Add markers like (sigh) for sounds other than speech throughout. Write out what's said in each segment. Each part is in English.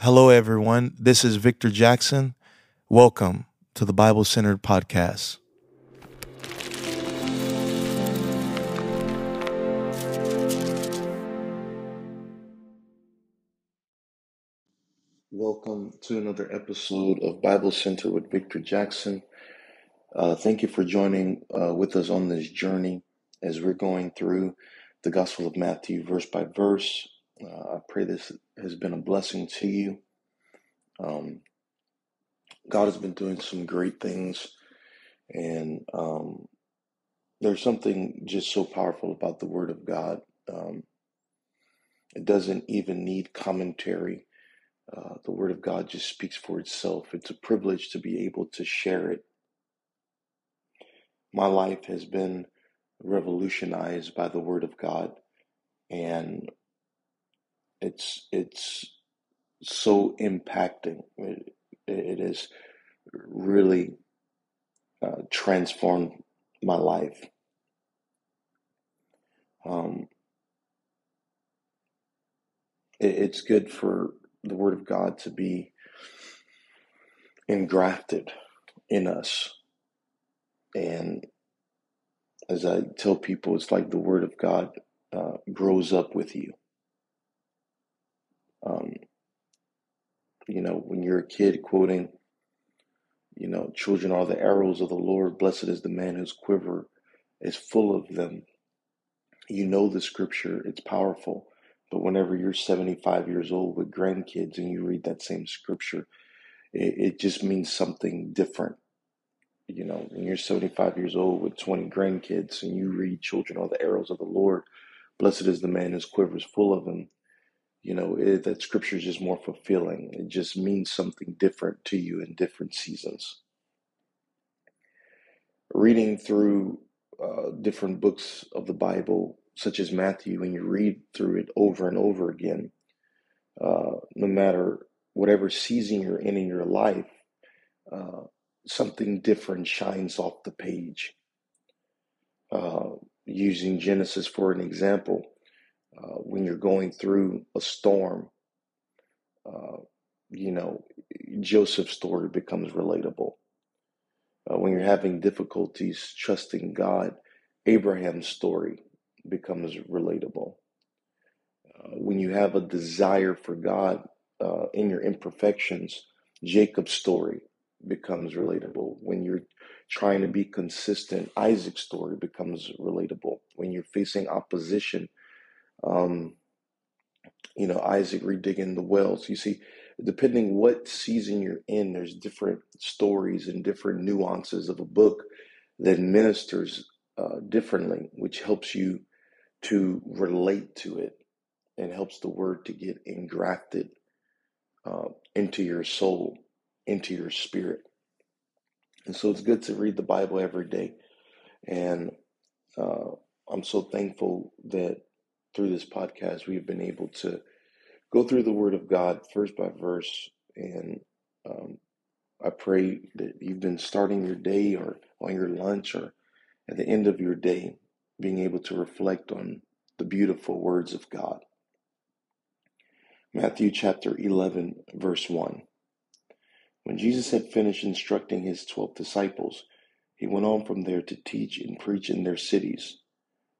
Hello, everyone. This is Victor Jackson. Welcome to the Bible Centered Podcast. Welcome to another episode of Bible Center with Victor Jackson. Uh, thank you for joining uh, with us on this journey as we're going through the Gospel of Matthew verse by verse. Uh, I pray this has been a blessing to you. Um, God has been doing some great things, and um, there's something just so powerful about the Word of God. Um, it doesn't even need commentary. Uh, the Word of God just speaks for itself. It's a privilege to be able to share it. My life has been revolutionized by the Word of God, and it's it's so impacting. It, it has really uh, transformed my life. Um, it, it's good for the Word of God to be engrafted in us. And as I tell people, it's like the Word of God uh, grows up with you. Um, you know, when you're a kid quoting, you know, children are the arrows of the Lord, blessed is the man whose quiver is full of them. You know the scripture, it's powerful. But whenever you're 75 years old with grandkids and you read that same scripture, it, it just means something different. You know, when you're 75 years old with 20 grandkids and you read Children are the arrows of the Lord, blessed is the man whose quiver is full of them. You know, it, that scripture is just more fulfilling. It just means something different to you in different seasons. Reading through uh, different books of the Bible, such as Matthew, when you read through it over and over again, uh, no matter whatever season you're in in your life, uh, something different shines off the page. Uh, using Genesis for an example, uh, when you're going through a storm, uh, you know, Joseph's story becomes relatable. Uh, when you're having difficulties trusting God, Abraham's story becomes relatable. Uh, when you have a desire for God uh, in your imperfections, Jacob's story becomes relatable. When you're trying to be consistent, Isaac's story becomes relatable. When you're facing opposition, um, you know, Isaac redigging the wells. You see, depending what season you're in, there's different stories and different nuances of a book that ministers uh, differently, which helps you to relate to it and helps the word to get engrafted uh, into your soul, into your spirit. And so it's good to read the Bible every day. And uh, I'm so thankful that through this podcast, we've been able to go through the Word of God verse by verse. And um, I pray that you've been starting your day or on your lunch or at the end of your day, being able to reflect on the beautiful words of God. Matthew chapter 11, verse 1. When Jesus had finished instructing his twelve disciples, he went on from there to teach and preach in their cities.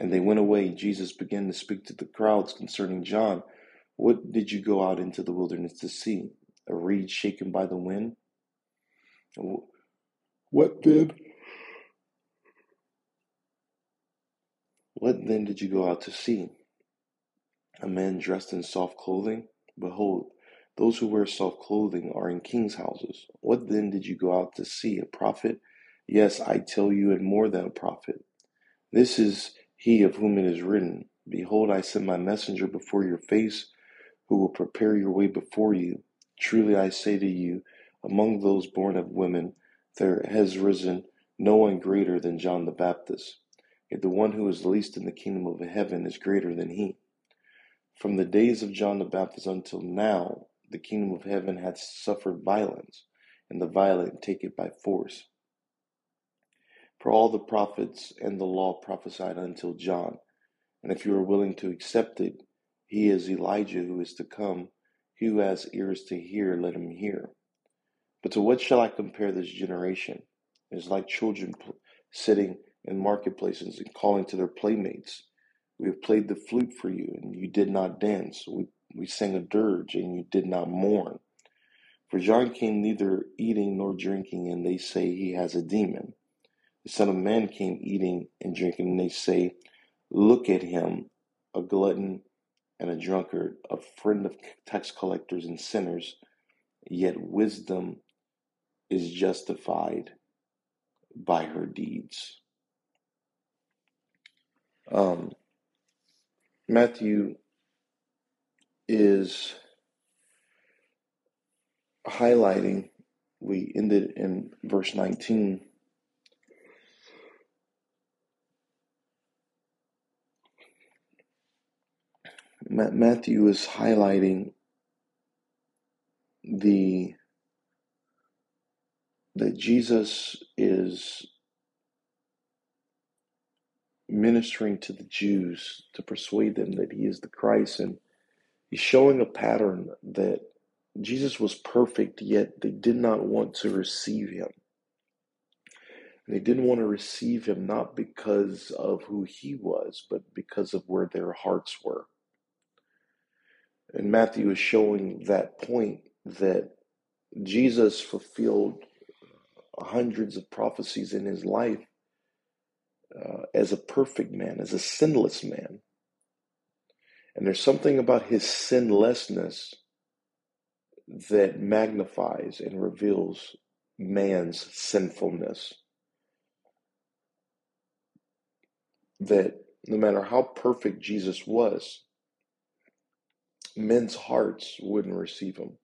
And they went away. Jesus began to speak to the crowds concerning John. What did you go out into the wilderness to see? A reed shaken by the wind? What then? What then did you go out to see? A man dressed in soft clothing? Behold, those who wear soft clothing are in kings' houses. What then did you go out to see? A prophet? Yes, I tell you, and more than a prophet. This is he of whom it is written, Behold, I send my messenger before your face, who will prepare your way before you. Truly I say to you, among those born of women, there has risen no one greater than John the Baptist. Yet the one who is least in the kingdom of heaven is greater than he. From the days of John the Baptist until now, the kingdom of heaven hath suffered violence, and the violent take it by force. For all the prophets and the law prophesied until John. And if you are willing to accept it, he is Elijah who is to come. He who has ears to hear, let him hear. But to what shall I compare this generation? It is like children sitting in marketplaces and calling to their playmates. We have played the flute for you, and you did not dance. We, we sang a dirge, and you did not mourn. For John came neither eating nor drinking, and they say he has a demon. The Son of Man came eating and drinking, and they say, Look at him, a glutton and a drunkard, a friend of tax collectors and sinners. Yet wisdom is justified by her deeds. Um, Matthew is highlighting, we ended in verse 19. Matthew is highlighting the that Jesus is ministering to the Jews to persuade them that he is the Christ. And he's showing a pattern that Jesus was perfect, yet they did not want to receive him. They didn't want to receive him not because of who he was, but because of where their hearts were. And Matthew is showing that point that Jesus fulfilled hundreds of prophecies in his life uh, as a perfect man, as a sinless man. And there's something about his sinlessness that magnifies and reveals man's sinfulness. That no matter how perfect Jesus was, men's hearts wouldn't receive him.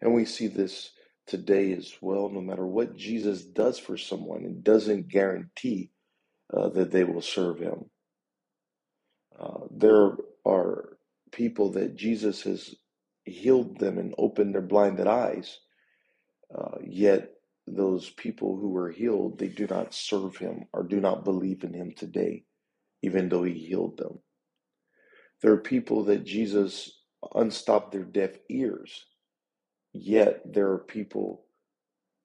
And we see this today as well. No matter what Jesus does for someone, it doesn't guarantee uh, that they will serve him. Uh, there are people that Jesus has healed them and opened their blinded eyes, uh, yet those people who were healed, they do not serve him or do not believe in him today, even though he healed them. There are people that Jesus unstopped their deaf ears, Yet there are people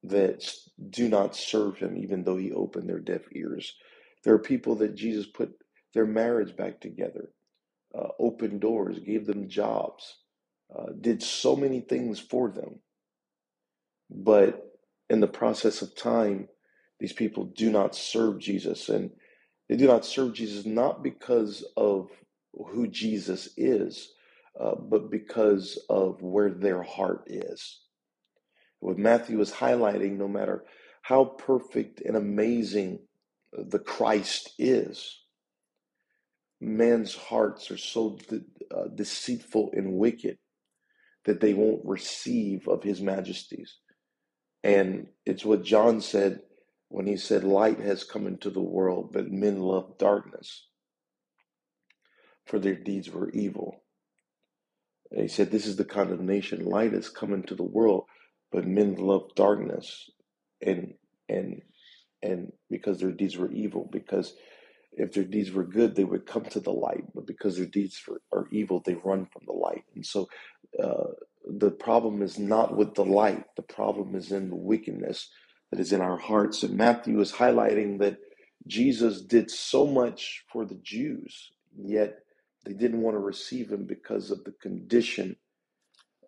that do not serve him, even though he opened their deaf ears. There are people that Jesus put their marriage back together, uh, opened doors, gave them jobs, uh, did so many things for them. But in the process of time, these people do not serve Jesus. And they do not serve Jesus not because of who Jesus is, uh, but because of where their heart is. What Matthew is highlighting, no matter how perfect and amazing the Christ is, man's hearts are so de- uh, deceitful and wicked that they won't receive of his majesties. And it's what John said when he said, Light has come into the world, but men love darkness, for their deeds were evil. And he said, This is the condemnation. Light has come into the world, but men love darkness and and and because their deeds were evil, because if their deeds were good, they would come to the light. But because their deeds are evil, they run from the light. And so uh, the problem is not with the light. The problem is in the wickedness that is in our hearts. And Matthew is highlighting that Jesus did so much for the Jews, yet they didn't want to receive him because of the condition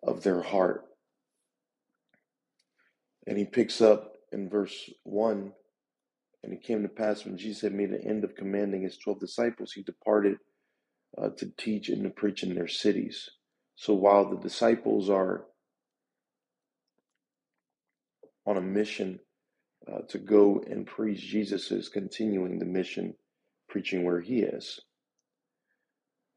of their heart. And he picks up in verse 1 and it came to pass when Jesus had made an end of commanding his 12 disciples, he departed uh, to teach and to preach in their cities. So while the disciples are on a mission uh, to go and preach, Jesus is continuing the mission, preaching where he is.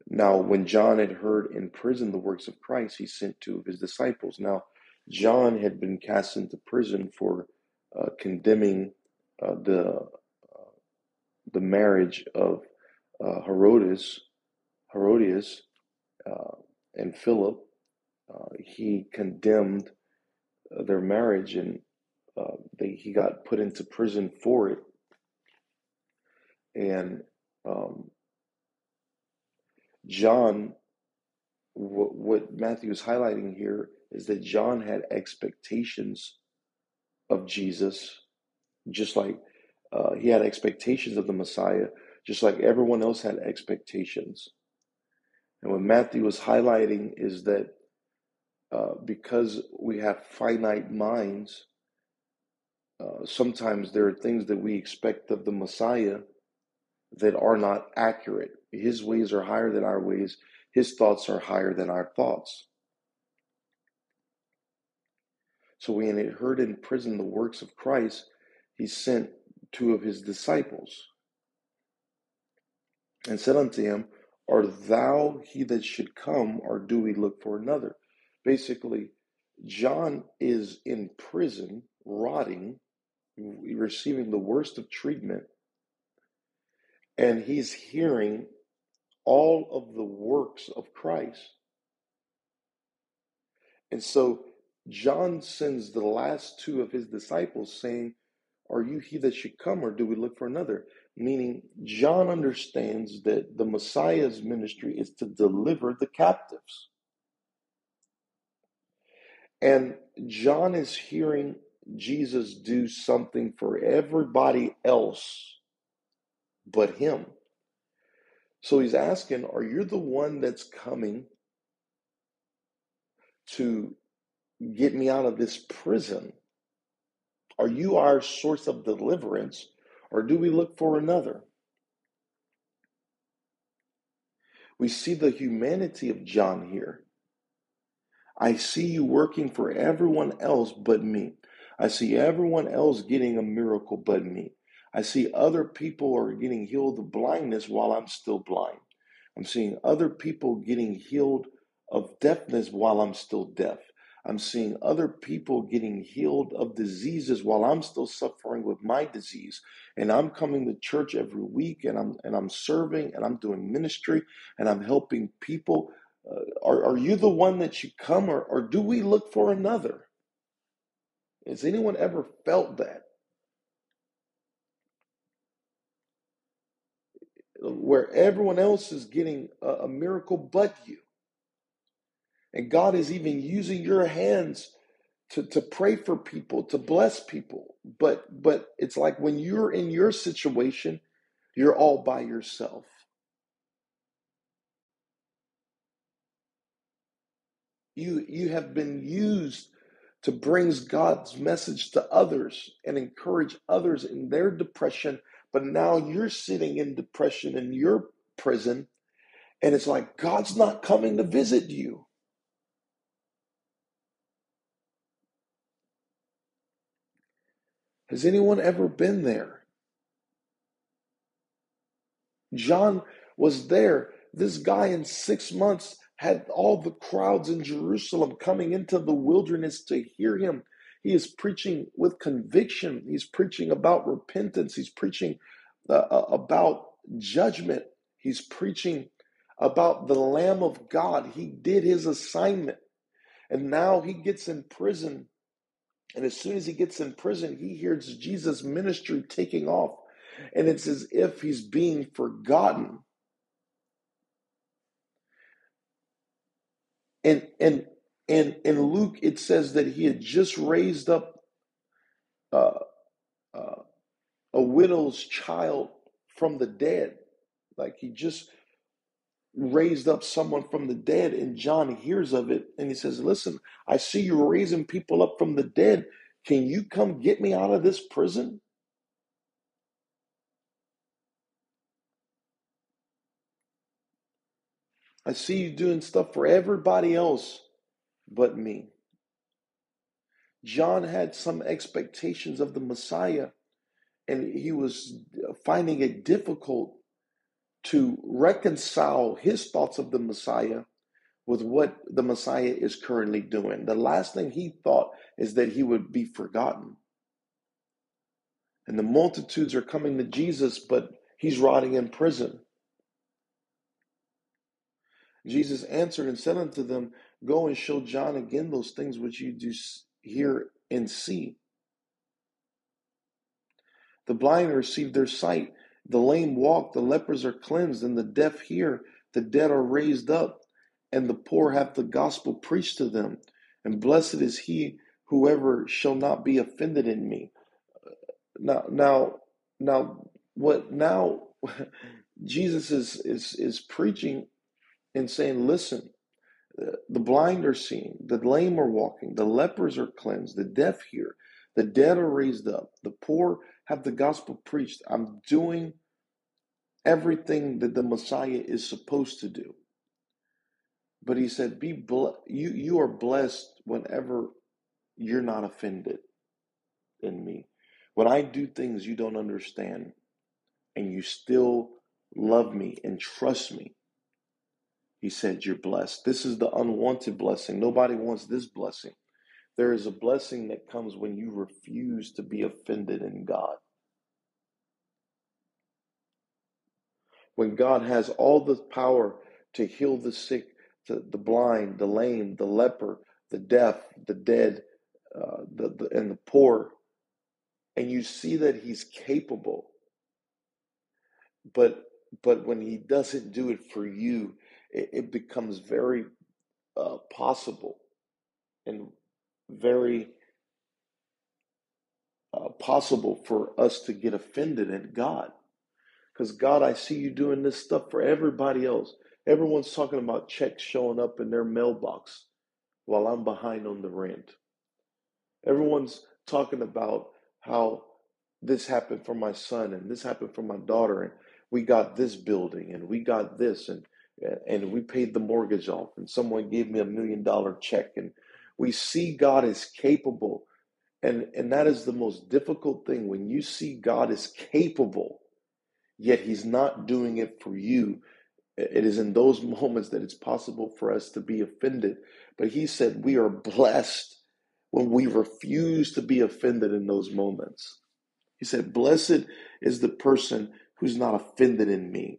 Now, when John had heard in prison the works of Christ, he sent two of his disciples. Now, John had been cast into prison for uh, condemning uh, the the marriage of uh, Herodias, uh, and Philip. Uh, he condemned uh, their marriage, and uh, they, he got put into prison for it. And um, John, what, what Matthew is highlighting here is that John had expectations of Jesus, just like uh, he had expectations of the Messiah, just like everyone else had expectations. And what Matthew was highlighting is that uh, because we have finite minds, uh, sometimes there are things that we expect of the Messiah that are not accurate. His ways are higher than our ways, his thoughts are higher than our thoughts. So when he heard in prison the works of Christ, he sent two of his disciples and said unto him, Art thou he that should come, or do we look for another? Basically, John is in prison, rotting, receiving the worst of treatment, and he's hearing all of the works of Christ. And so John sends the last two of his disciples saying, Are you he that should come, or do we look for another? Meaning, John understands that the Messiah's ministry is to deliver the captives. And John is hearing Jesus do something for everybody else but him. So he's asking, Are you the one that's coming to get me out of this prison? Are you our source of deliverance, or do we look for another? We see the humanity of John here. I see you working for everyone else but me. I see everyone else getting a miracle but me. I see other people are getting healed of blindness while I'm still blind. I'm seeing other people getting healed of deafness while I'm still deaf. I'm seeing other people getting healed of diseases while I'm still suffering with my disease. And I'm coming to church every week and I'm and I'm serving and I'm doing ministry and I'm helping people. Uh, are, are you the one that should come or, or do we look for another? Has anyone ever felt that? Where everyone else is getting a, miracle but you. And God is even using your hands to, to pray for people, to bless people. But but it's like when you're in your situation, you're all by yourself. You you have been used to bring God's message to others and encourage others in their depression, but now you're sitting in depression in your prison, and it's like God's not coming to visit you. Has anyone ever been there? John was there. This guy in six months had all the crowds in Jerusalem coming into the wilderness to hear him. He is preaching with conviction. He's preaching about repentance. He's preaching uh, uh about judgment. He's preaching about the Lamb of God. He did his assignment. And now he gets in prison and as soon as he gets in prison, he hears Jesus' ministry taking off. And it's as if he's being forgotten. And and and in Luke, it says that he had just raised up uh, uh, a widow's child from the dead. Like he just raised up someone from the dead, and John hears of it and he says, Listen, I see you raising people up from the dead. Can you come get me out of this prison? I see you doing stuff for everybody else but me. John had some expectations of the Messiah, and he was finding it difficult to reconcile his thoughts of the Messiah with what the Messiah is currently doing. The last thing he thought is that he would be forgotten. And the multitudes are coming to Jesus, but he's rotting in prison. Jesus answered and said unto them, Go and show John again those things which you do hear and see. The blind receive their sight, the lame walk, the lepers are cleansed, and the deaf hear, the dead are raised up, and the poor have the gospel preached to them. And blessed is he whoever shall not be offended in me. Uh, now, now, now, what now? (laughs) Jesus is is is preaching and saying, listen, the blind are seeing, the lame are walking, the lepers are cleansed, the deaf hear, the dead are raised up, the poor have the gospel preached. I'm doing everything that the Messiah is supposed to do. But he said, "Be ble- you you are blessed whenever you're not offended in me. When I do things you don't understand, and you still love me and trust me." He said, You're blessed. This is the unwanted blessing. Nobody wants this blessing. There is a blessing that comes when you refuse to be offended in God. When God has all the power to heal the sick, the, the blind, the lame, the leper, the deaf, the dead, uh, the, the, and the poor, and you see that He's capable, but but when He doesn't do it for you, it, it becomes very uh, possible and very uh, possible for us to get offended at God. Because, God, I see you doing this stuff for everybody else. Everyone's talking about checks showing up in their mailbox while I'm behind on the rent. Everyone's talking about how this happened for my son and this happened for my daughter and we got this building and we got this and and we paid the mortgage off and someone gave me a million dollar check and we see God is capable. And and that is the most difficult thing. When you see God is capable yet he's not doing it for you it is in those (laughs) moments that it's possible for us to be offended. But he said we are blessed when we refuse to be offended in those moments. He said blessed is the person who's not offended in me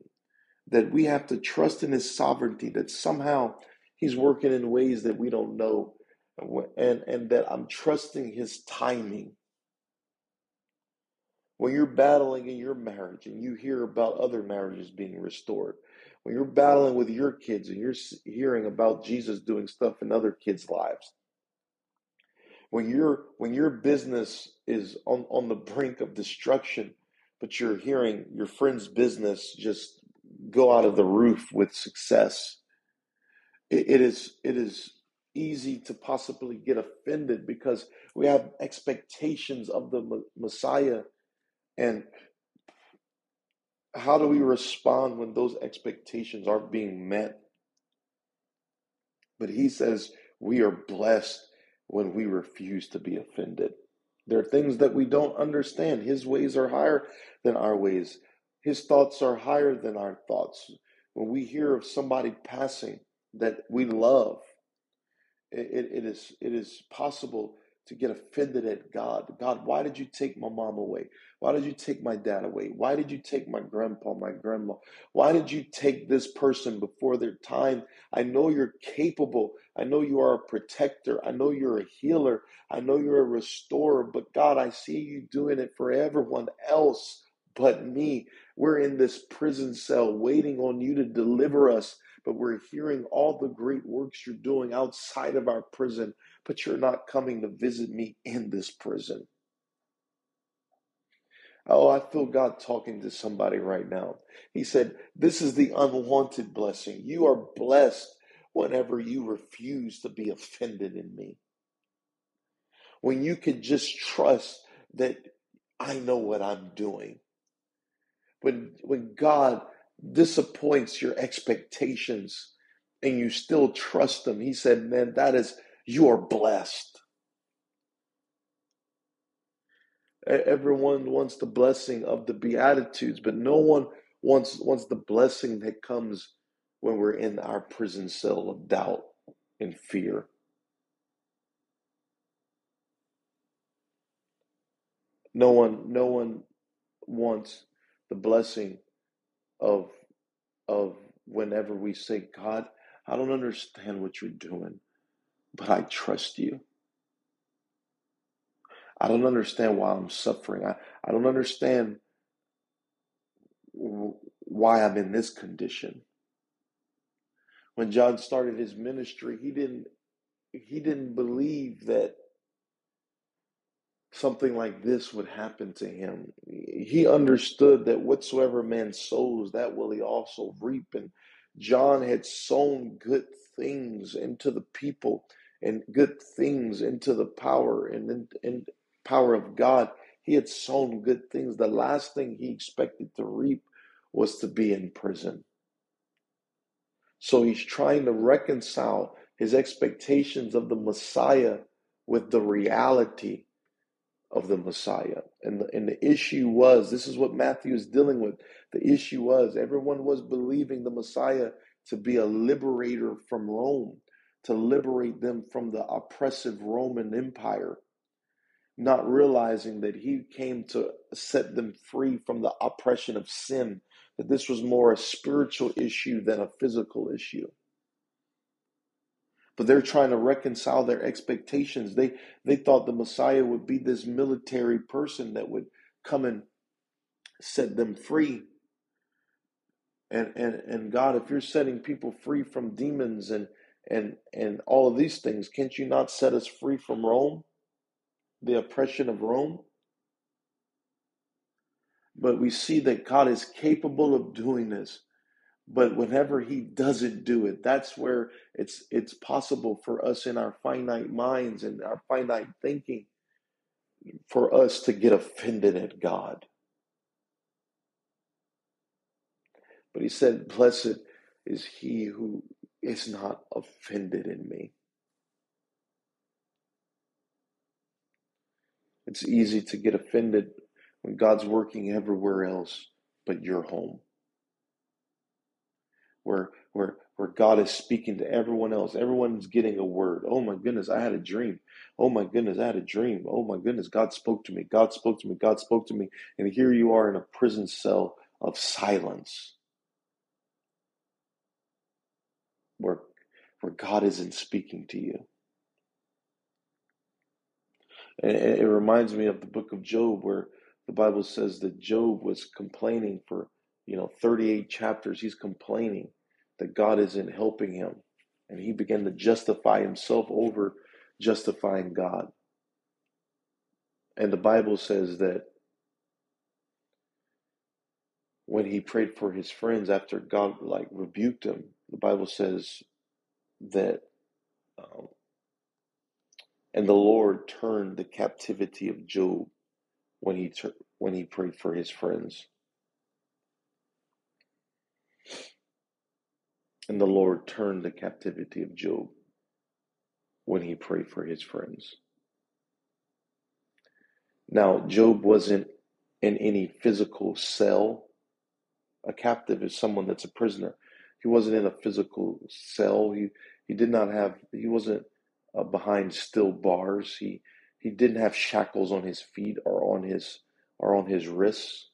that we have to trust in his sovereignty, that somehow he's working in ways that we don't know, and, and that I'm trusting his timing. When you're battling in your marriage and you hear about other marriages being restored, when you're battling with your kids and you're hearing about Jesus doing stuff in other kids' lives, when your when your business is on, on the brink of destruction, but you're hearing your friend's business just go out of the roof with success. it, it is it is easy to possibly get offended because we have expectations of the Messiah and how do we respond when those expectations aren't being met? But he says we are blessed when we refuse to be offended. There are things that we don't understand. His ways are higher than our ways. His thoughts are higher than our thoughts. When we hear of somebody passing that we love, it, it is it is possible to get offended at God. God, why did you take my mom away? Why did you take my dad away? Why did you take my grandpa, my grandma? Why did you take this person before their time? I know you're capable. I know you are a protector. I know you're a healer. I know you're a restorer. But God, I see you doing it for everyone else but me. We're in this prison cell waiting on you to deliver us, but we're hearing all the great works you're doing outside of our prison, but you're not coming to visit me in this prison. Oh, I feel God talking to somebody right now. He said, This is the unwanted blessing. You are blessed whenever you refuse to be offended in me. When you can just trust that I know what I'm doing when when God disappoints your expectations and you still trust him, he said, Man, that is you are blessed. Everyone wants the blessing of the Beatitudes, but no one wants wants the blessing that comes when we're in our prison cell of doubt and fear. No one no one wants the blessing of of whenever we say, God, I don't understand what you're doing, but I trust you. I don't understand why I'm suffering. I, I don't understand why I'm in this condition. When John started his ministry, he didn't he didn't believe that something like this would happen to him. He understood that whatsoever man sows, that will he also reap. And John had sown good things into the people and good things into the power and in, power of God. He had sown good things. The last thing he expected to reap was to be in prison. So he's trying to reconcile his expectations of the Messiah with the reality of the Messiah. And the, and the issue was this is what Matthew is dealing with. The issue was everyone was believing the Messiah to be a liberator from Rome, to liberate them from the oppressive Roman Empire, not realizing that he came to set them free from the oppression of sin, that this was more a spiritual issue than a physical issue but they're trying to reconcile their expectations. They they thought the Messiah would be this military person that would come and set them free. And and and God, if you're setting people free from demons and and and all of these things, can't you not set us free from Rome? The oppression of Rome? But we see that God is capable of doing this. But whenever he doesn't do it, that's where it's it's possible for us in our finite minds and our finite thinking for us to get offended at God. But he said, Blessed is he who is not offended in me. It's easy to get offended when God's working everywhere else but your home where where where God is speaking to everyone else. Everyone's getting a word. Oh my goodness, I had a dream. Oh my goodness, I had a dream. Oh my goodness, God spoke to me. God spoke to me. God spoke to me. And here you are in a prison cell of silence. Where where God isn't speaking to you. And it reminds me of the book of Job where the Bible says that Job was complaining for, you know, 38 chapters. He's complaining that God isn't helping him. And he began to justify himself over justifying God. And the Bible says that when he prayed for his friends after God like rebuked him, the Bible says that um, and the Lord turned the captivity of Job when he ter- when he prayed for his friends. And the Lord turned the captivity of Job when he prayed for his friends. Now, Job wasn't in any physical cell. A captive is someone that's a prisoner. He wasn't in a physical cell. He he did not have. He wasn't uh, behind steel bars. He he didn't have shackles on his feet or on his or on his wrists.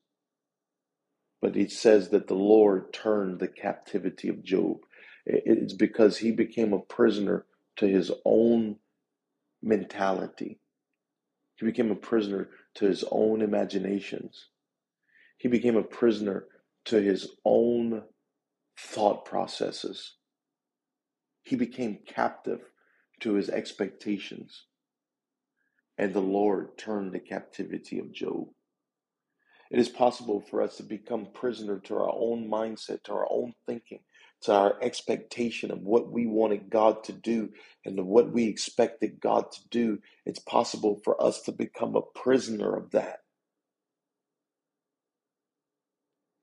But it says that the Lord turned the captivity of Job. It's because he became a prisoner to his own mentality. He became a prisoner to his own imaginations. He became a prisoner to his own thought processes. He became captive to his expectations. And the Lord turned the captivity of Job. It is possible for us to become prisoner to our own mindset, to our own thinking, to our expectation of what we wanted God to do and what we expected God to do. It's possible for us to become a prisoner of that.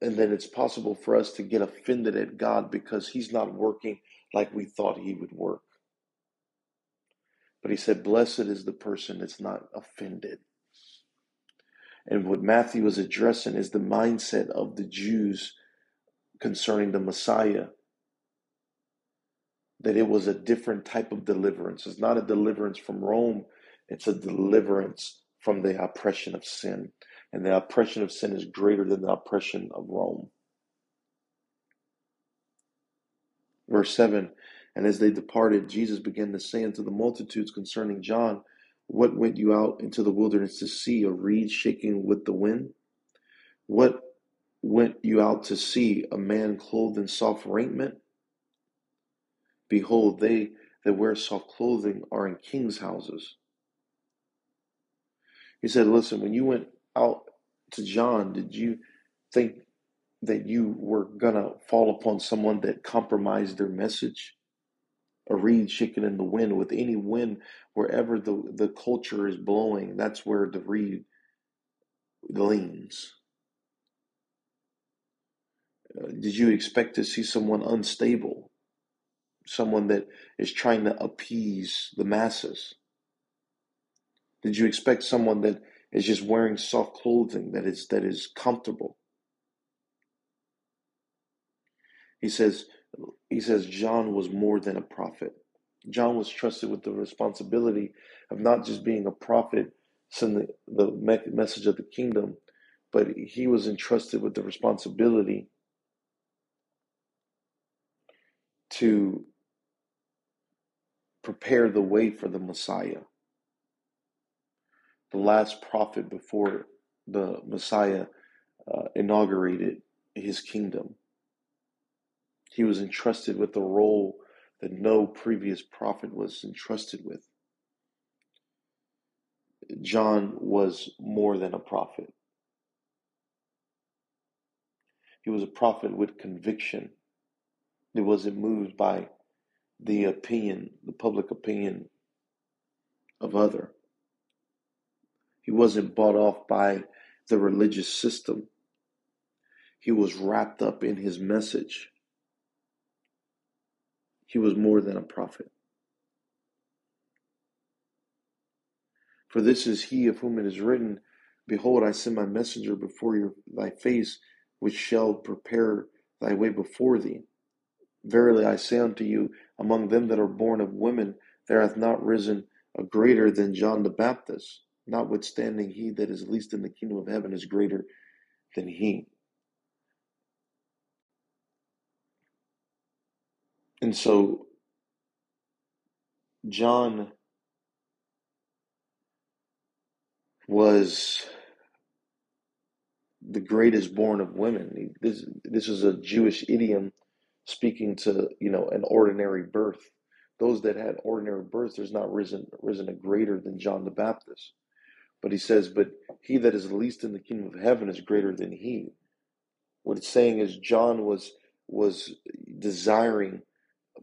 And then it's possible for us to get offended at God because He's not working like we thought He would work. But He said, Blessed is the person that's not offended. And what Matthew is addressing is the mindset of the Jews concerning the Messiah that it was a different type of deliverance. It's not a deliverance from Rome, it's a deliverance from the oppression of sin. And the oppression of sin is greater than the oppression of Rome. Verse 7 And as they departed, Jesus began to say unto the multitudes concerning John, What went you out into the wilderness to see? A reed shaking with the wind? What went you out to see? A man clothed in soft raiment? Behold, they that wear soft clothing are in kings' houses. He said, Listen, when you went out to John, did you think that you were going to fall upon someone that compromised their message? A reed shaken in the wind, with any wind, wherever the, the culture is blowing, that's where the reed leans. Uh, did you expect to see someone unstable? someone that is trying to appease the masses? Did you expect someone that is just wearing soft clothing that is that is comfortable? He says he says John was more than a prophet. John was trusted with the responsibility of not just being a prophet, sending the message of the kingdom, but he was entrusted with the responsibility to prepare the way for the Messiah. The last prophet before the Messiah uh, inaugurated his kingdom. He was entrusted with a role that no previous prophet was entrusted with. John was more than a prophet. He was a prophet with conviction. He wasn't moved by the opinion, the public opinion of other. He wasn't bought off by the religious system. He was wrapped up in his message. He was more than a prophet. For this is he of whom it is written, Behold, I send my messenger before your, thy face, which shall prepare thy way before thee. Verily I say unto you, among them that are born of women, there hath not risen a greater than John the Baptist. Notwithstanding, he that is least in the kingdom of heaven is greater than he. And so, John was the greatest born of women. This, this is a Jewish idiom speaking to you know an ordinary birth. Those that had ordinary birth there's not risen risen a greater than john the baptist. But he says but he that is least in the kingdom of heaven is greater than he. What it's saying is john was was desiring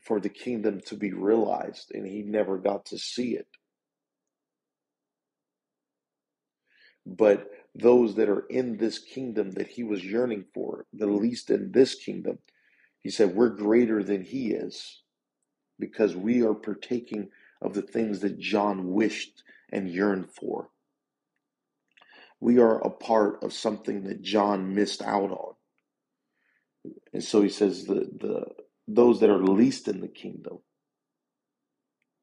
for the kingdom to be realized and he never got to see it but those that are in this kingdom that he was yearning for the least in this kingdom he said, We're greater than he is because we are partaking of the things that John wished and yearned for. We are a part of something that John missed out on. And so he says the, the those that are least in the kingdom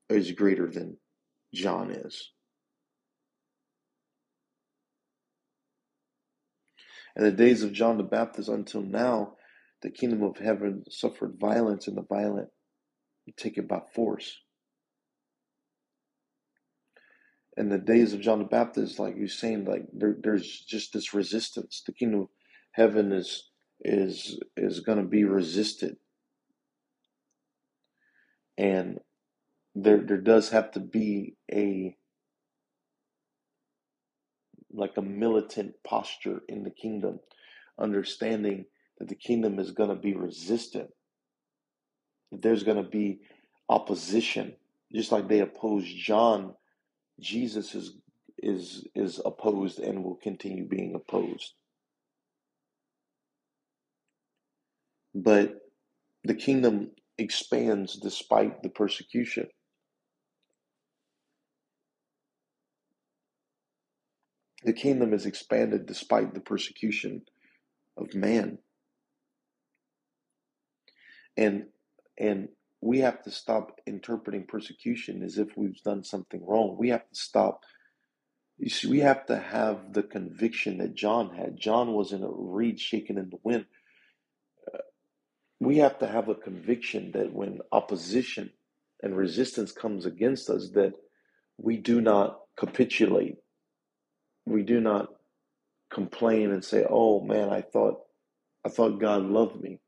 is greater than John is. And the days of John the Baptist until now, the kingdom of heaven suffered violence, and the violent take it by force. In the days of John the Baptist, like you're saying, like there, there's just this resistance. The kingdom of heaven is is is going to be resisted, and there there does have to be a like a militant posture in the kingdom, understanding that the kingdom is going to be resistant. That there's going to be opposition, just like they opposed John. Jesus is is is opposed and will continue being opposed. But the kingdom expands despite the persecution. The kingdom is expanded despite the persecution of man. And and we have to stop interpreting persecution as if we've done something wrong. We have to stop. You see, we have to have the conviction that John had. John was in a reed shaken in the wind. We have to have a conviction that when opposition and resistance comes against us, that we do not capitulate. We do not complain and say, "Oh man, I thought I thought God loved me.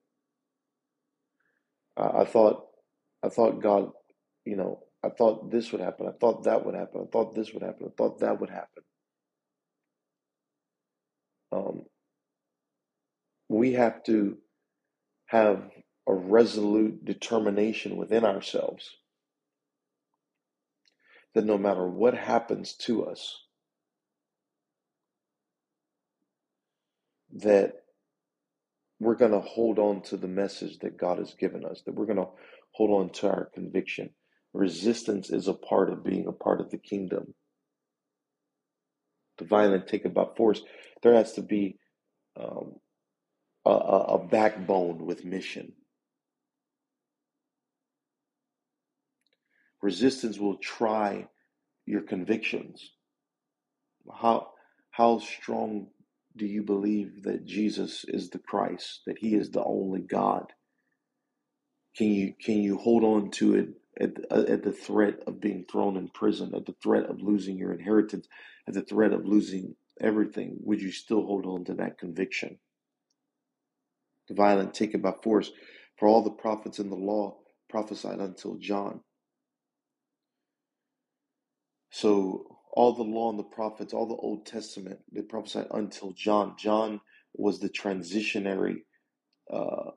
I, I thought I thought God, you know, I thought this would happen. I thought that would happen. I thought this would happen. I thought that would happen." Um, we have to have a resolute determination within ourselves that no matter what happens to us, that we're going to hold on to the message that God has given us, that we're going to hold on to our conviction. Resistance is a part of being a part of the kingdom. The violent take by force. There has to be um, a, a, a backbone with mission. Resistance will try your convictions. How how strong do you believe that Jesus is the Christ, that he is the only God? Can you can you hold on to it at, at the threat of being thrown in prison, at the threat of losing your inheritance, at the threat of losing everything? Would you still hold on to that conviction? The violent take it by force. For all the prophets in the law prophesied until John. So all the law and the prophets, all the Old Testament, they prophesied until John. John was the transitionary, uh,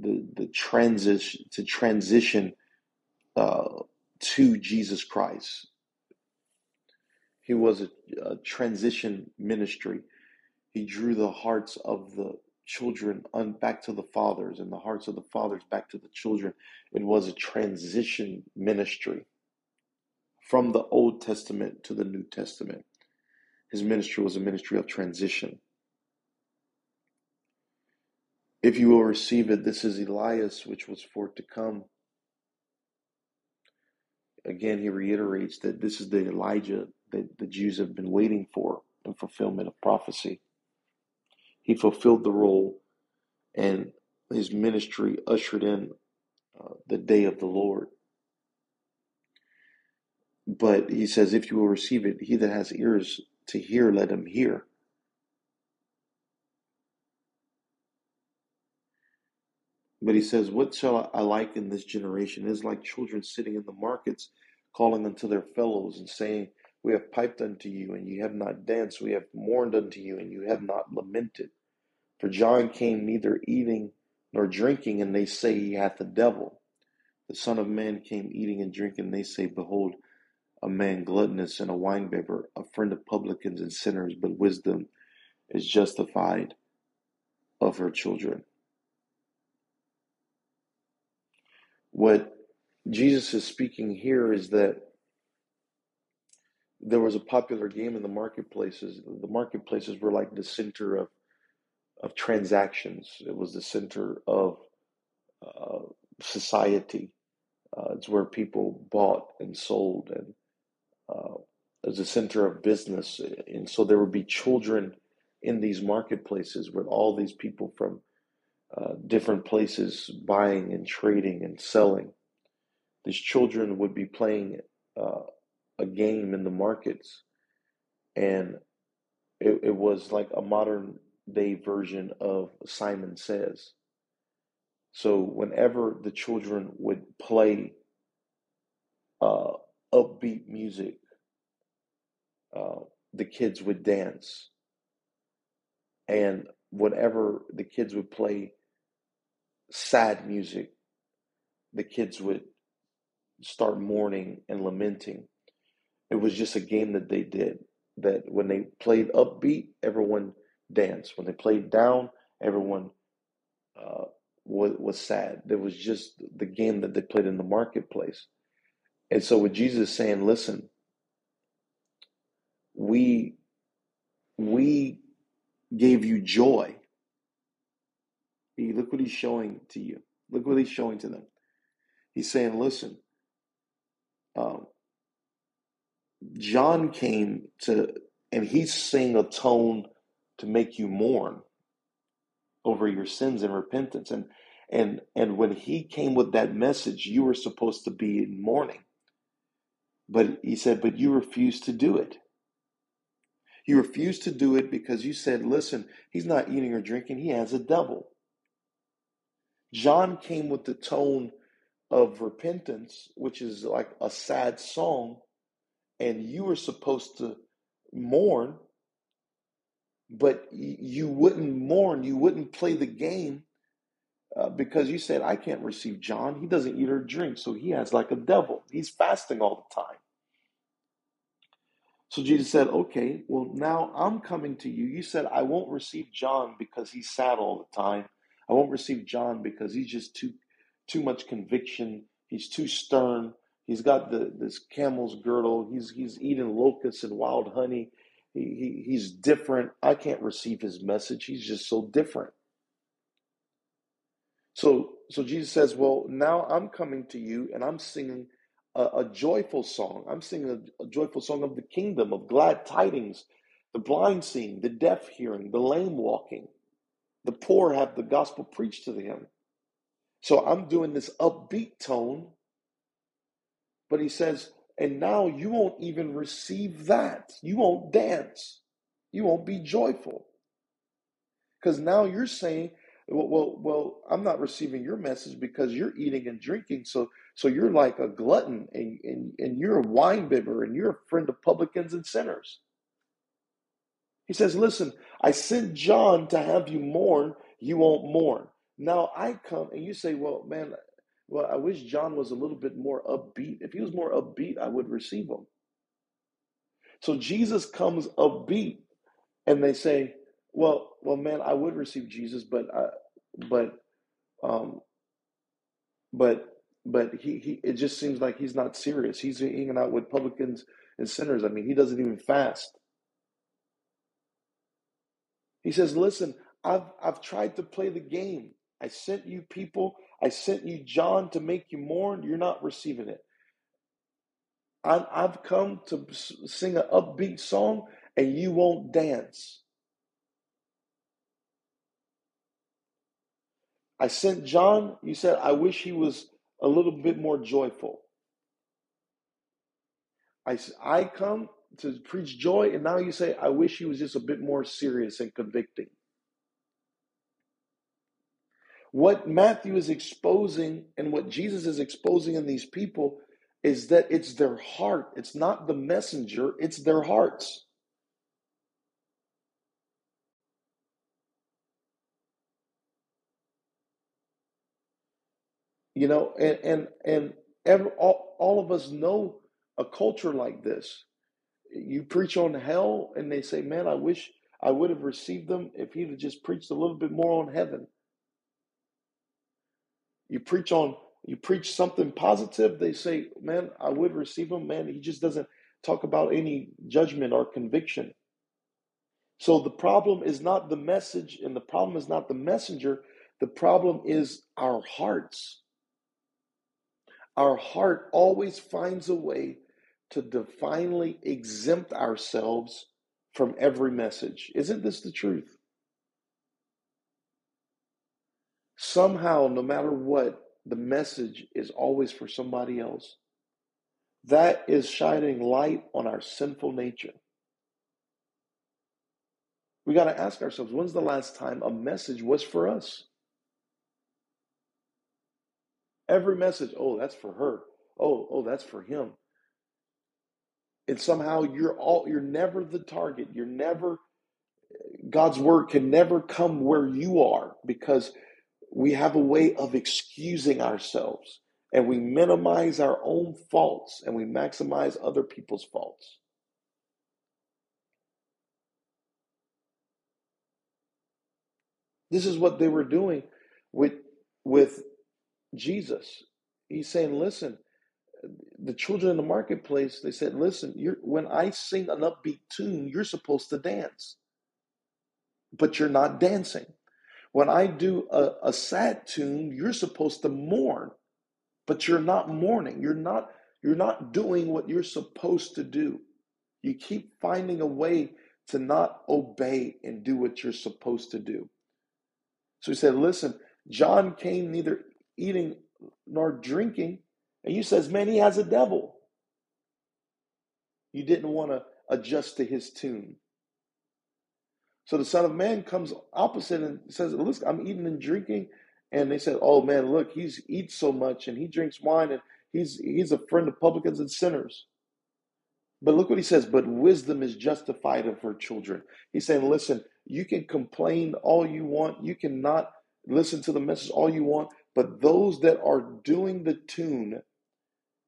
the the transition to transition uh, to Jesus Christ. He was a, a transition ministry. He drew the hearts of the children back to the fathers and the hearts of the fathers back to the children. It was a transition ministry from the Old Testament to the New Testament. His ministry was a ministry of transition. If you will receive it, this is Elias, which was for to come. Again, he reiterates that this is the Elijah that the Jews have been waiting for in fulfillment of prophecy. He fulfilled the role, and his ministry ushered in uh, the day of the Lord. But he says, if you will receive it, he that has ears to hear, let him hear. But he says, What shall I like in this generation? It is like children sitting in the markets, calling unto their fellows and saying, We have piped unto you, and you have not danced. We have mourned unto you, and you have not lamented. For John came neither eating nor drinking, and they say he hath the devil. The Son of Man came eating and drinking, and they say, Behold, a man gluttonous and a winebibber, a friend of publicans and sinners, but wisdom is justified of her children. What Jesus is speaking here is that there was a popular game in the marketplaces. The marketplaces were like the center of, of transactions, it was the center of uh, society. Uh, it's where people bought and sold, and uh, was the center of business. And so there would be children in these marketplaces with all these people from uh, different places buying and trading and selling. These children would be playing uh, a game in the markets, and it, it was like a modern day version of Simon Says. So whenever the children would play uh, upbeat music, uh, the kids would dance, and whenever the kids would play sad music, the kids would start mourning and lamenting. It was just a game that they did. That when they played upbeat, everyone danced. When they played down, everyone uh, was, was sad. It was just the game that they played in the marketplace. And so, with Jesus saying, "Listen, we we gave you joy. Look what he's showing to you. Look what he's showing to them. He's saying, listen, um, John came to, and he's saying a tone to make you mourn over your sins and repentance. And and and when he came with that message, you were supposed to be in mourning. But he said, but you refused to do it. You refused to do it because you said, listen, he's not eating or drinking, he has a devil. John came with the tone of repentance, which is like a sad song, and you were supposed to mourn, but you wouldn't mourn, you wouldn't play the game uh, because you said, I can't receive John. He doesn't eat or drink, so he has like a devil. He's fasting all the time. So Jesus said, Okay, well, now I'm coming to you. You said, I won't receive John because he's sad all the time. I won't receive John because he's just too too much conviction. He's too stern. He's got the this camel's girdle. He's he's eating locusts and wild honey. He, he he's different. I can't receive his message. He's just so different. So so Jesus says, Well, now I'm coming to you and I'm singing a, a joyful song. I'm singing a, a joyful song of the kingdom, of glad tidings, the blind seeing, the deaf hearing, the lame walking, the poor have the gospel preached to them. So I'm doing this upbeat tone, but he says, and now you won't even receive that. You won't dance. You won't be joyful. Because now you're saying, well, well, well, I'm not receiving your message because you're eating and drinking. So, so you're like a glutton and, and, and you're a wine bibber and you're a friend of publicans and sinners. He says, listen, I sent John to have you mourn. You won't mourn. Now I come and you say, well, man, well, I wish John was a little bit more upbeat. If he was more upbeat, I would receive him. So Jesus comes upbeat, and they say, well, well, man, I would receive Jesus, but I, but, um, but, but he, he, it just seems like he's not serious. He's hanging out with publicans and sinners. I mean, he doesn't even fast. He says, listen, I've, I've tried to play the game. I sent you people. I sent you John to make you mourn. You're not receiving it. i I've come to sing an upbeat song and you won't dance. I sent John. You said, I wish he was a little bit more joyful. I, I come to preach joy, and now you say, I wish he was just a bit more serious and convicting. What Matthew is exposing and what Jesus is exposing in these people is that it's their heart. It's not the messenger, it's their hearts. You know, and and and every, all, all of us know a culture like this. You preach on hell, and they say, "Man, I wish I would have received them if he'd have just preached a little bit more on heaven." You preach on you preach something positive, they say, "Man, I would receive him." Man, he just doesn't talk about any judgment or conviction. So the problem is not the message, and the problem is not the messenger. The problem is our hearts. Our heart always finds a way to divinely exempt ourselves from every message. Isn't this the truth? Somehow, no matter what, the message is always for somebody else. That is shining light on our sinful nature. We got to ask ourselves when's the last time a message was for us? Every message, oh, that's for her. Oh, oh, that's for him. And somehow you're all you're never the target. You're never God's word can never come where you are because we have a way of excusing ourselves and we minimize our own faults and we maximize other people's faults. This is what they were doing with with Jesus. He's saying, listen, the children in the marketplace, they said, listen, when I sing an upbeat tune, you're supposed to dance, but you're not dancing. When I do a, a sad tune, you're supposed to mourn, but you're not mourning. You're not you're not doing what you're supposed to do. You keep finding a way to not obey and do what you're supposed to do. So he said, Listen, John came neither eating nor drinking. And you says, Man, he has a devil. You didn't want to adjust to his tune. So the Son of Man comes opposite and says, Listen, I'm eating and drinking. And they said, Oh man, look, he's eats so much and he drinks wine and he's he's a friend of publicans and sinners. But look what he says, but wisdom is justified of her children. He's saying, listen, you can complain all you want, you cannot listen to the message all you want, but those that are doing the tune,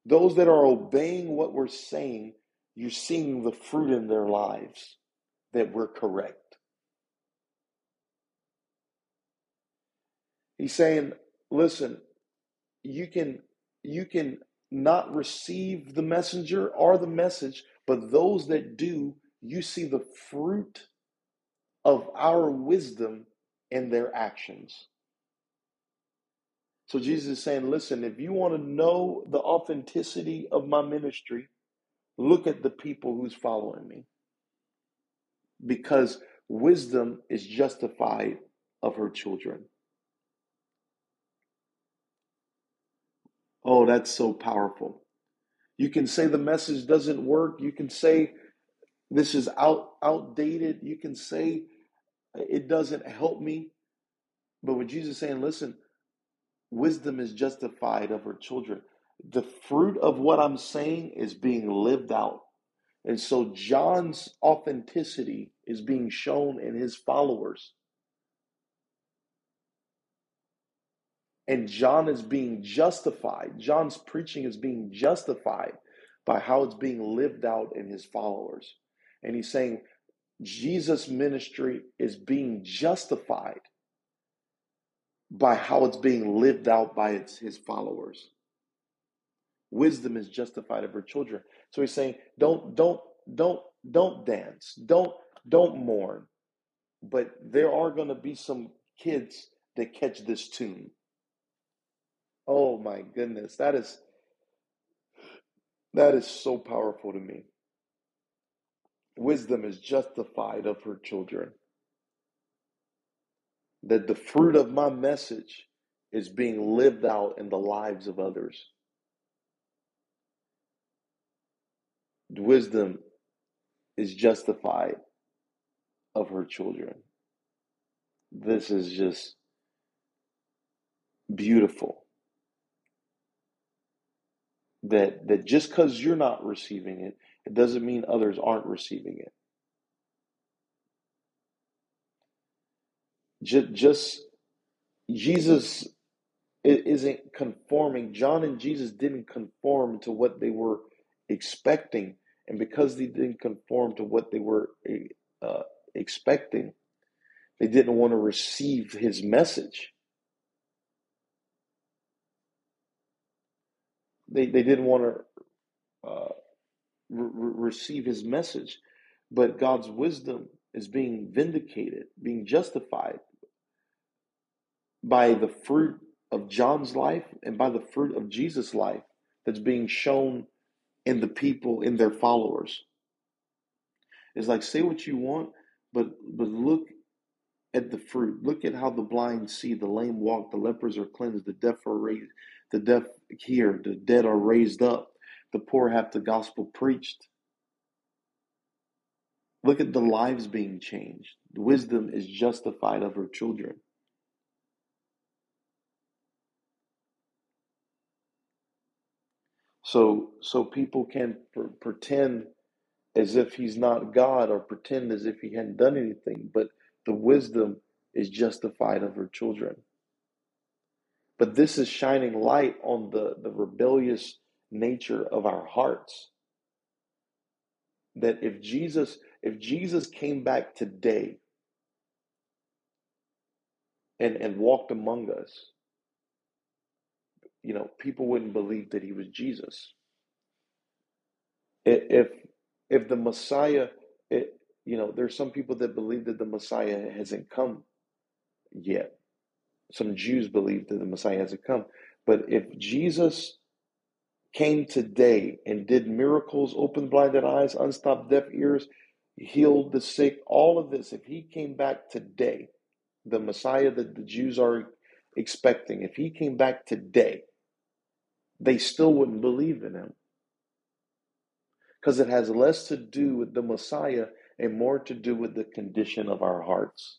those that are obeying what we're saying, you're seeing the fruit in their lives that we're correct. He's saying, listen, you can you can not receive the messenger or the message, but those that do, you see the fruit of our wisdom in their actions. So Jesus is saying, listen, if you want to know the authenticity of my ministry, look at the people who's following me. Because wisdom is justified of her children. Oh, that's so powerful. You can say the message doesn't work. You can say this is out outdated. You can say it doesn't help me. But when Jesus is saying, listen, wisdom is justified of her children. The fruit of what I'm saying is being lived out. And so John's authenticity is being shown in his followers. And John is being justified. John's preaching is being justified by how it's being lived out in his followers. And he's saying Jesus' ministry is being justified by how it's being lived out by its, his followers. Wisdom is justified of her children. So he's saying, don't, don't, don't, don't dance. Don't, don't mourn. But there are going to be some kids that catch this tune. Oh my goodness, that is that is so powerful to me. Wisdom is justified of her children. That the fruit of my message is being lived out in the lives of others. Wisdom is justified of her children. This is just beautiful that that just because you're not receiving it, it doesn't mean others aren't receiving it. Just, just Jesus isn't conforming. John and Jesus didn't conform to what they were expecting, and because they didn't conform to what they were uh, expecting, they didn't want to receive his message. They, they didn't want to uh, re- receive his message. But God's wisdom is being vindicated, being justified by the fruit of John's life and by the fruit of Jesus' life that's being shown in the people, in their followers. It's like say what you want, but but look at the fruit. Look at how the blind see, the lame walk, the lepers are cleansed, the deaf are raised, the deaf hear, the dead are raised up, the poor have the gospel preached. Look at the lives being changed. Wisdom is justified of her children. So, so people can pr- pretend as if he's not God or pretend as if he hadn't done anything, but the wisdom is justified of her children. But this is shining light on the, the rebellious nature of our hearts. That if Jesus, if Jesus came back today and, and walked among us, you know, people wouldn't believe that he was Jesus. If if the Messiah, it, you know, there's some people that believe that the Messiah hasn't come yet. Some Jews believe that the Messiah hasn't come. But if Jesus came today and did miracles, opened blinded eyes, unstopped deaf ears, healed the sick, all of this, if he came back today, the Messiah that the Jews are expecting, if he came back today, they still wouldn't believe in him. Because it has less to do with the Messiah and more to do with the condition of our hearts.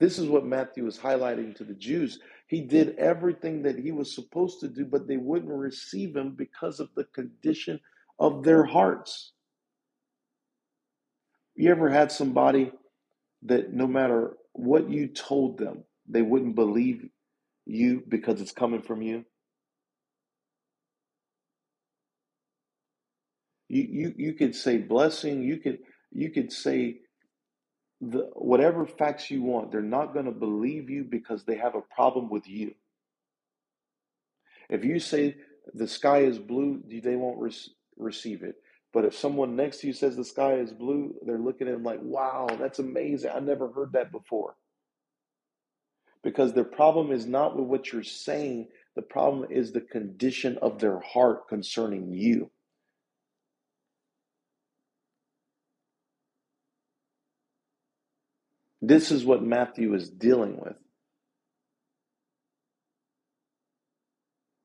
This is what Matthew is highlighting to the Jews. He did everything that he was supposed to do, but they wouldn't receive him because of the condition of their hearts. You ever had somebody that no matter what you told them, they wouldn't believe you because it's coming from you? You you you could say blessing, you could you could say the whatever facts you want, they're not going to believe you because they have a problem with you. If you say the sky is blue, they won't re- receive it. But if someone next to you says the sky is blue, they're looking at him like, wow, that's amazing. I never heard that before. Because the problem is not with what you're saying, the problem is the condition of their heart concerning you. This is what Matthew is dealing with.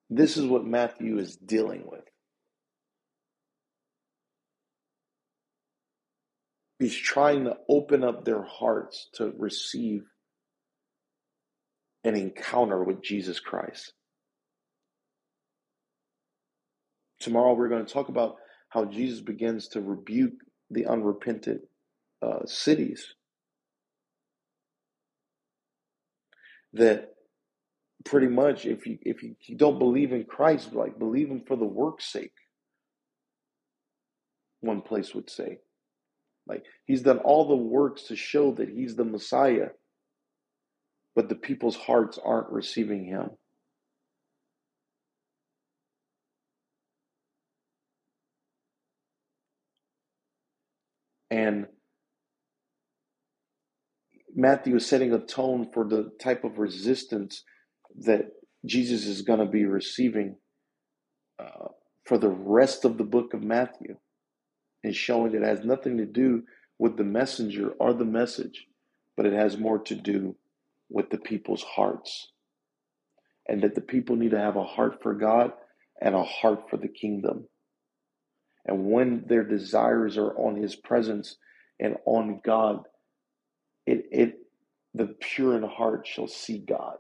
This is what Matthew is dealing with. He's trying to open up their hearts to receive an encounter with Jesus Christ. Tomorrow, we're going to talk about how Jesus begins to rebuke the unrepentant uh, cities that pretty much if you if you, you don't believe in Christ, like believe him for the work's sake. One place would say. Like he's done all the works to show that he's the Messiah, but the people's hearts aren't receiving him. And Matthew is setting a tone for the type of resistance that Jesus is going to be receiving uh, for the rest of the book of Matthew and showing that it has nothing to do with the messenger or the message, but it has more to do with the people's hearts. And that the people need to have a heart for God and a heart for the kingdom. And when their desires are on His presence and on God, it, it the pure in heart shall see God.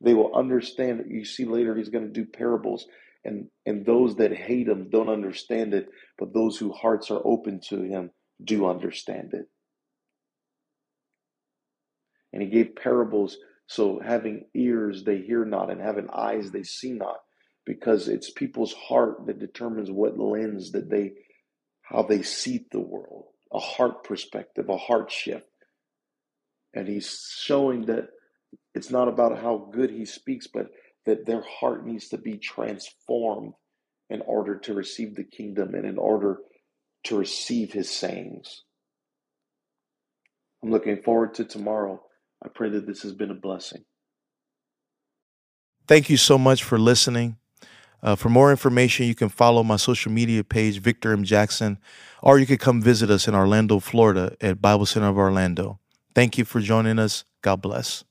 They will understand that you see later he's going to do parables and and those that hate him don't understand it, but those whose hearts are open to him do understand it. And he gave parables so having ears they hear not and having eyes they see not because it's people's heart that determines what lens that they how they see the world a heart perspective a heart shift and he's showing that it's not about how good he speaks, but that their heart needs to be transformed in order to receive the kingdom and in order to receive his sayings. I'm looking forward to tomorrow. I pray that this has been a blessing. Thank you so much for listening. Uh, for more information, you can follow my social media page, Victor M. Jackson, or you could come visit us in Orlando, Florida at Bible Center of Orlando. Thank you for joining us. God bless.